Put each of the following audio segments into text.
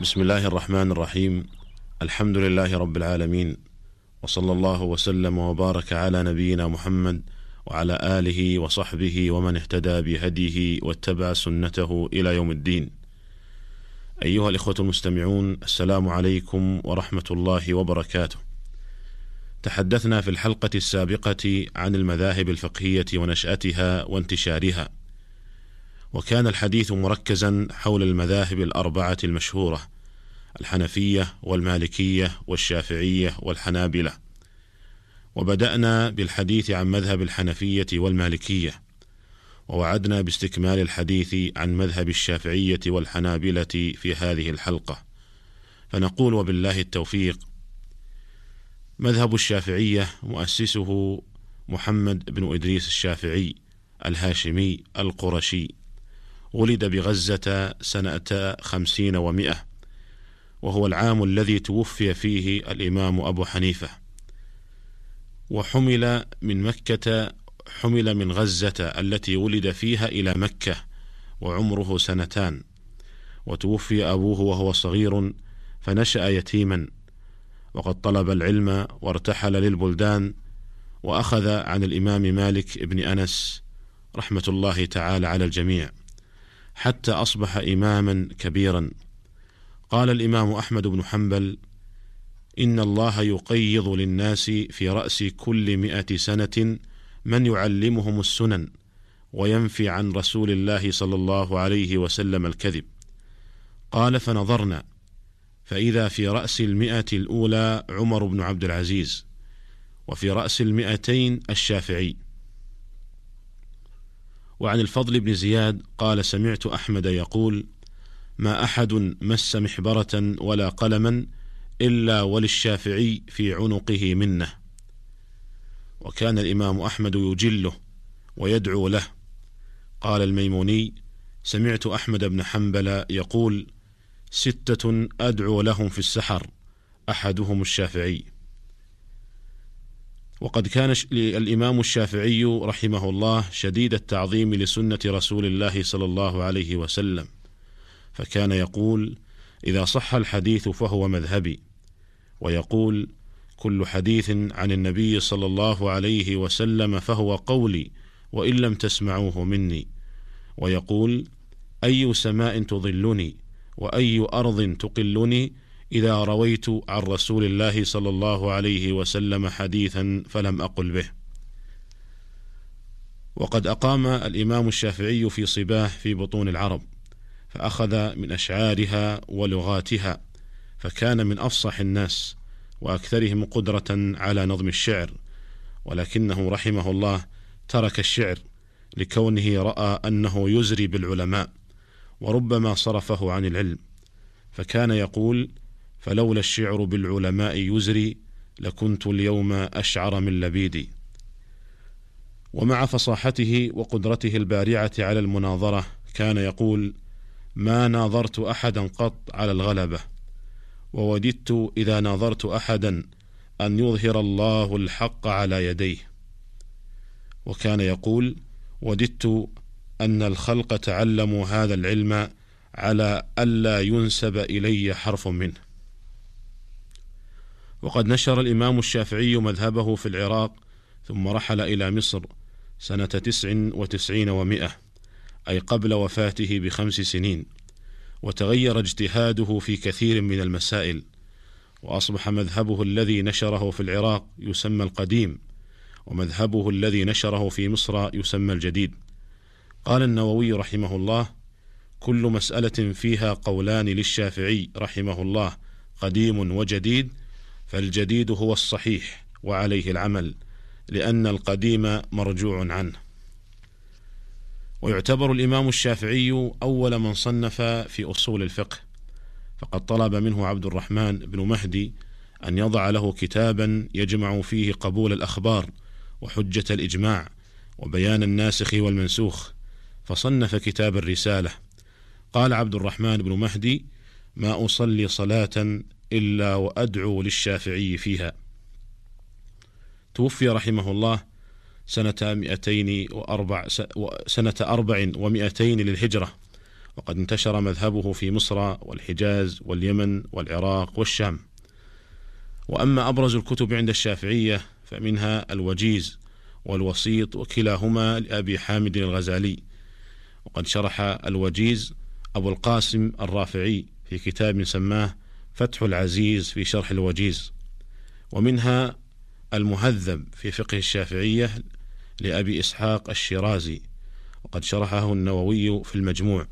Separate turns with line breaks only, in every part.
بسم الله الرحمن الرحيم الحمد لله رب العالمين وصلى الله وسلم وبارك على نبينا محمد وعلى اله وصحبه ومن اهتدى بهديه واتبع سنته إلى يوم الدين. ايها الاخوه المستمعون السلام عليكم ورحمه الله وبركاته. تحدثنا في الحلقة السابقه عن المذاهب الفقهيه ونشاتها وانتشارها. وكان الحديث مركزا حول المذاهب الأربعة المشهورة الحنفية والمالكية والشافعية والحنابلة. وبدأنا بالحديث عن مذهب الحنفية والمالكية ووعدنا باستكمال الحديث عن مذهب الشافعية والحنابلة في هذه الحلقة. فنقول وبالله التوفيق مذهب الشافعية مؤسسه محمد بن إدريس الشافعي الهاشمي القرشي. ولد بغزة سنة خمسين ومائة وهو العام الذي توفي فيه الإمام أبو حنيفة. وحمل من مكة حمل من غزة التي ولد فيها إلى مكة وعمره سنتان. وتوفي أبوه وهو صغير فنشأ يتيما. وقد طلب العلم وارتحل للبلدان وأخذ عن الإمام مالك بن أنس رحمة الله تعالى على الجميع. حتى أصبح إماما كبيرا. قال الإمام أحمد بن حنبل إن الله يقيض للناس في رأس كل مئة سنة من يعلمهم السنن وينفي عن رسول الله صلى الله عليه وسلم الكذب. قال فنظرنا فإذا في رأس المئة الأولى عمر بن عبد العزيز وفي رأس المئتين الشافعي. وعن الفضل بن زياد قال سمعت أحمد يقول ما أحد مس محبرة ولا قلما إلا وللشافعي في عنقه منه. وكان الإمام أحمد يجله ويدعو له. قال الميموني سمعت أحمد بن حنبل يقول ستة أدعو لهم في السحر أحدهم الشافعي. وقد كان الإمام الشافعي رحمه الله شديد التعظيم لسنة رسول الله صلى الله عليه وسلم. فكان يقول إذا صح الحديث فهو مذهبي. ويقول كل حديث عن النبي صلى الله عليه وسلم فهو قولي وإن لم تسمعوه مني. ويقول أي سماء تظلني وأي أرض تقلني إذا رويت عن رسول الله صلى الله عليه وسلم حديثا فلم أقل به. وقد أقام الإمام الشافعي في صباه في بطون العرب فأخذ من أشعارها ولغاتها فكان من أفصح الناس وأكثرهم قدرة على نظم الشعر ولكنه رحمه الله ترك الشعر لكونه رأى أنه يزري بالعلماء وربما صرفه عن العلم. فكان يقول فلولا الشعر بالعلماء يزري لكنت اليوم أشعر من لبيدي. ومع فصاحته وقدرته البارعة على المناظرة كان يقول ما ناظرت أحدا قط على الغلبة ووددت إذا ناظرت أحدا أن يظهر الله الحق على يديه. وكان يقول وددت أن الخلق تعلموا هذا العلم على ألا ينسب إلي حرف منه. وقد نشر الإمام الشافعي مذهبه في العراق ثم رحل إلى مصر سنة تسع وتسعين ومائة أي قبل وفاته بخمس سنين وتغير اجتهاده في كثير من المسائل وأصبح مذهبه الذي نشره في العراق يسمى القديم ومذهبه الذي نشره في مصر يسمى الجديد. قال النووي رحمه الله كل مسألة فيها قولان للشافعي رحمه الله قديم وجديد فالجديد هو الصحيح وعليه العمل لأن القديم مرجوع عنه. ويعتبر الإمام الشافعي أول من صنف في أصول الفقه فقد طلب منه عبد الرحمن بن مهدي أن يضع له كتابا يجمع فيه قبول الأخبار وحجة الإجماع وبيان الناسخ والمنسوخ فصنف كتاب الرسالة. قال عبد الرحمن بن مهدي ما أصلي صلاة إلا وأدعو للشافعي فيها. توفي رحمه الله سنة مئتين وأربع سنة أربع ومئتين للهجرة وقد انتشر مذهبه في مصر والحجاز واليمن والعراق والشام. وأما أبرز الكتب عند الشافعية فمنها الوجيز والوسيط وكلاهما لأبي حامد الغزالي. وقد شرح الوجيز أبو القاسم الرافعي في كتاب سماه فتح العزيز في شرح الوجيز ومنها المهذب في فقه الشافعية لأبي إسحاق الشيرازي وقد شرحه النووي في المجموع.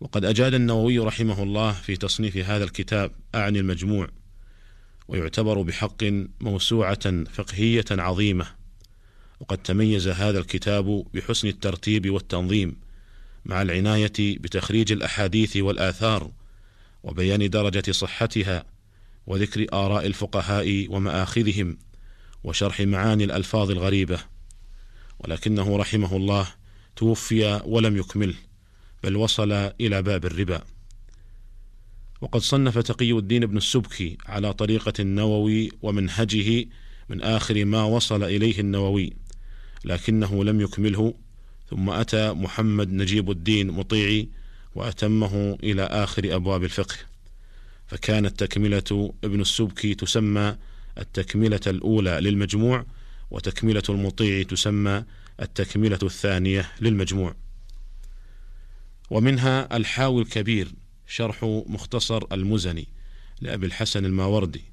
وقد أجاد النووي رحمه الله في تصنيف هذا الكتاب أعني المجموع ويعتبر بحق موسوعة فقهية عظيمة. وقد تميز هذا الكتاب بحسن الترتيب والتنظيم مع العناية بتخريج الأحاديث والآثار وبيان درجة صحتها وذكر آراء الفقهاء ومآخذهم وشرح معاني الألفاظ الغريبة. ولكنه رحمه الله توفي ولم يكمله بل وصل إلى باب الربا. وقد صنف تقي الدين ابن السبكي على طريقة النووي ومنهجه من آخر ما وصل إليه النووي لكنه لم يكمله ثم أتى محمد نجيب الدين مطيعي وأتمه إلى آخر أبواب الفقه. فكانت تكملة ابن السبكي تسمى التكملة الأولى للمجموع وتكملة المطيع تسمى التكملة الثانية للمجموع. ومنها الحاوي الكبير شرح مختصر المزني لأبي الحسن الماوردي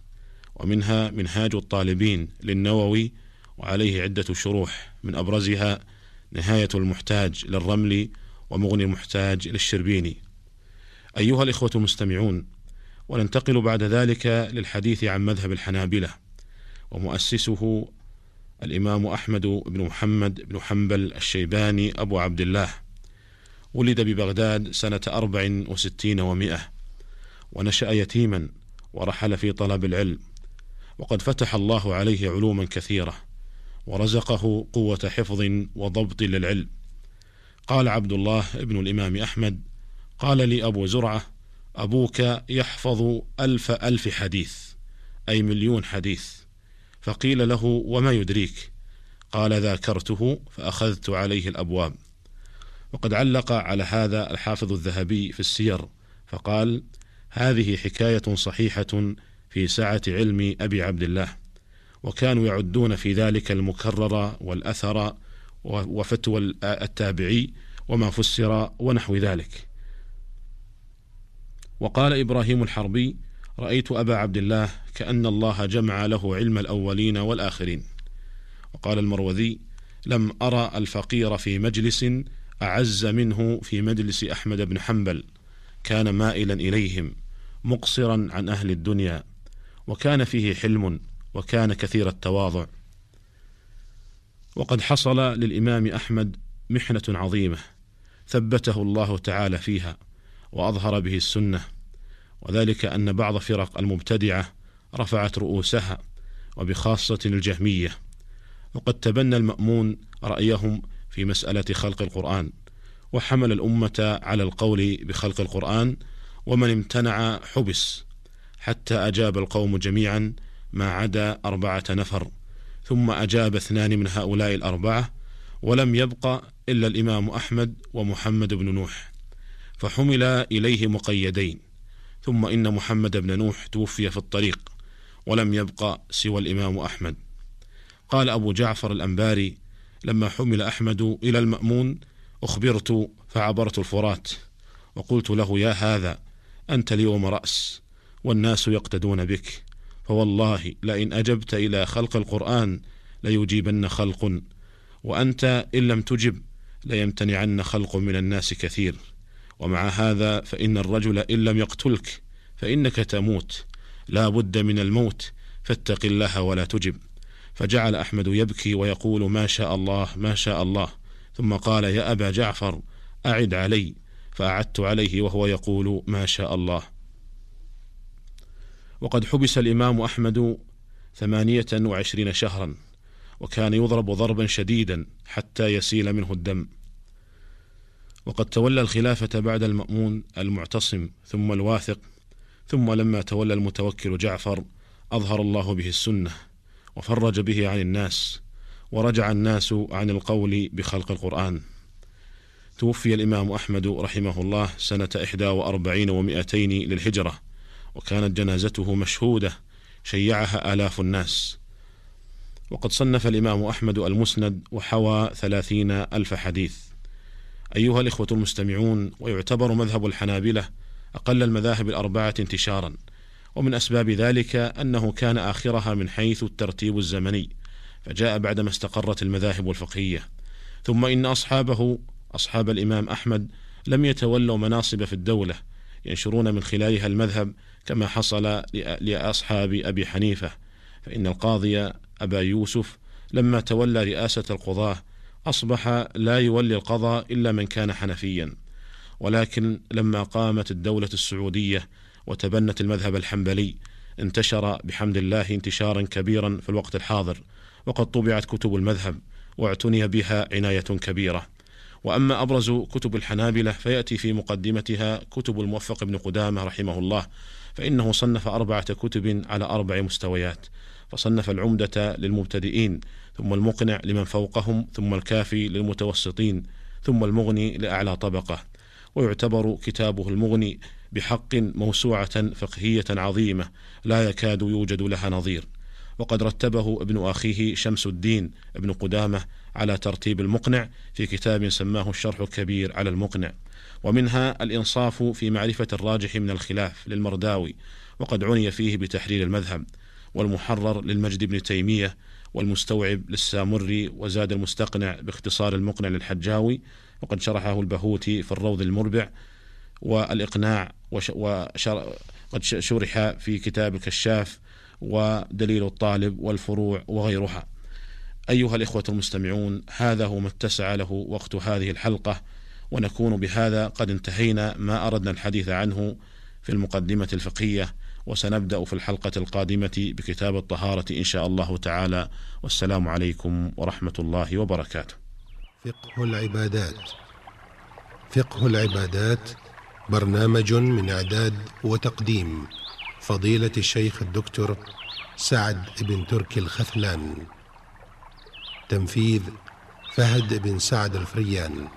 ومنها منهاج الطالبين للنووي وعليه عدة شروح من أبرزها نهاية المحتاج للرمل ومغني المحتاج للشربيني أيها الإخوة المستمعون وننتقل بعد ذلك للحديث عن مذهب الحنابلة ومؤسسه الإمام أحمد بن محمد بن حنبل الشيباني أبو عبد الله. ولد ببغداد سنة أربع وستين ومائة ونشأ يتيما ورحل في طلب العلم وقد فتح الله عليه علوما كثيرة ورزقه قوة حفظ وضبط للعلم. قال عبد الله ابن الإمام أحمد قال لي أبو زرعة أبوك يحفظ ألف ألف حديث أي مليون حديث. فقيل له وما يدريك؟ قال ذاكرته فأخذت عليه الأبواب. وقد علق على هذا الحافظ الذهبي في السير فقال هذه حكاية صحيحة في سعة علم أبي عبد الله وكانوا يعدون في ذلك المكرر والأثر وفتوى التابعي وما فسر ونحو ذلك. وقال إبراهيم الحربي رأيت أبا عبد الله كأن الله جمع له علم الأولين والآخرين. وقال المروذي لم أرى الفقير في مجلس أعز منه في مجلس أحمد بن حنبل. كان مائلا إليهم مقصرا عن أهل الدنيا. وكان فيه حلم وكان كثير التواضع. وقد حصل للإمام أحمد محنة عظيمة ثبته الله تعالى فيها وأظهر به السنة وذلك أن بعض فرق المبتدعة رفعت رؤوسها وبخاصة الجهمية وقد تبنى المأمون رأيهم في مسألة خلق القرآن وحمل الأمة على القول بخلق القرآن ومن امتنع حبس حتى أجاب القوم جميعا ما عدا أربعة نفر. ثم أجاب اثنان من هؤلاء الأربعة ولم يبق إلا الإمام أحمد ومحمد بن نوح فحمل إليه مقيدين ثم إن محمد بن نوح توفي في الطريق ولم يبق سوى الإمام أحمد. قال أبو جعفر الأنباري لما حمل أحمد إلى المأمون أخبرت فعبرت الفرات وقلت له يا هذا أنت اليوم رأس والناس يقتدون بك. فوالله لئن أجبت إلى خلق القرآن ليجيبن خلق وأنت إن لم تجب ليمتنعن خلق من الناس كثير. ومع هذا فإن الرجل إن لم يقتلك فإنك تموت. لا بد من الموت فاتق الله ولا تجب. فجعل أحمد يبكي ويقول ما شاء الله ما شاء الله. ثم قال يا أبا جعفر أعد علي. فأعدت عليه وهو يقول ما شاء الله. وقد حبس الإمام أحمد ثمانية وعشرين شهرا وكان يضرب ضربا شديدا حتى يسيل منه الدم. وقد تولى الخلافة بعد المأمون المعتصم ثم الواثق ثم لما تولى المتوكل جعفر أظهر الله به السنة وفرج به عن الناس ورجع الناس عن القول بخلق القرآن. توفي الإمام أحمد رحمه الله سنة إحدى وأربعين ومائتين للهجرة. وكانت جنازته مشهودة شيعها آلاف الناس. وقد صنف الإمام أحمد المسند وحوى ثلاثين ألف حديث. أيها الإخوة المستمعون ويعتبر مذهب الحنابلة أقل المذاهب الأربعة انتشارا. ومن أسباب ذلك أنه كان آخرها من حيث الترتيب الزمني فجاء بعدما استقرت المذاهب الفقهية. ثم إن أصحابه أصحاب الإمام أحمد لم يتولوا مناصب في الدولة ينشرون من خلالها المذهب كما حصل لأصحاب أبي حنيفة. فإن القاضي أبا يوسف لما تولى رئاسة القضاة أصبح لا يولي القضاء إلا من كان حنفيا. ولكن لما قامت الدولة السعودية وتبنت المذهب الحنبلي انتشر بحمد الله انتشارا كبيرا في الوقت الحاضر وقد طبعت كتب المذهب واعتني بها عناية كبيرة. وأما أبرز كتب الحنابلة فيأتي في مقدمتها كتب الموفق بن قدامة رحمه الله فإنه صنف أربعة كتب على أربع مستويات فصنف العمدة للمبتدئين ثم المقنع لمن فوقهم ثم الكافي للمتوسطين ثم المغني لأعلى طبقة ويعتبر كتابه المغني بحق موسوعة فقهية عظيمة لا يكاد يوجد لها نظير. وقد رتبه ابن أخيه شمس الدين ابن قدامة على ترتيب المقنع في كتاب سماه الشرح الكبير على المقنع. ومنها الإنصاف في معرفة الراجح من الخلاف للمرداوي وقد عني فيه بتحرير المذهب والمحرر للمجد بن تيمية والمستوعب للسامري وزاد المستقنع باختصار المقنع للحجاوي وقد شرحه البهوتي في الروض المربع والإقناع وقد شرح في كتاب الكشاف ودليل الطالب والفروع وغيرها. أيها الإخوة المستمعون هذا هو ما اتسع له وقت هذه الحلقة ونكون بهذا قد انتهينا ما أردنا الحديث عنه في المقدمة الفقهية وسنبدأ في الحلقة القادمة بكتاب الطهارة إن شاء الله تعالى والسلام عليكم ورحمة الله وبركاته.
فقه العبادات فقه العبادات برنامج من إعداد وتقديم فضيلة الشيخ الدكتور سعد بن تركي الخثلان تنفيذ فهد بن سعد الفريان.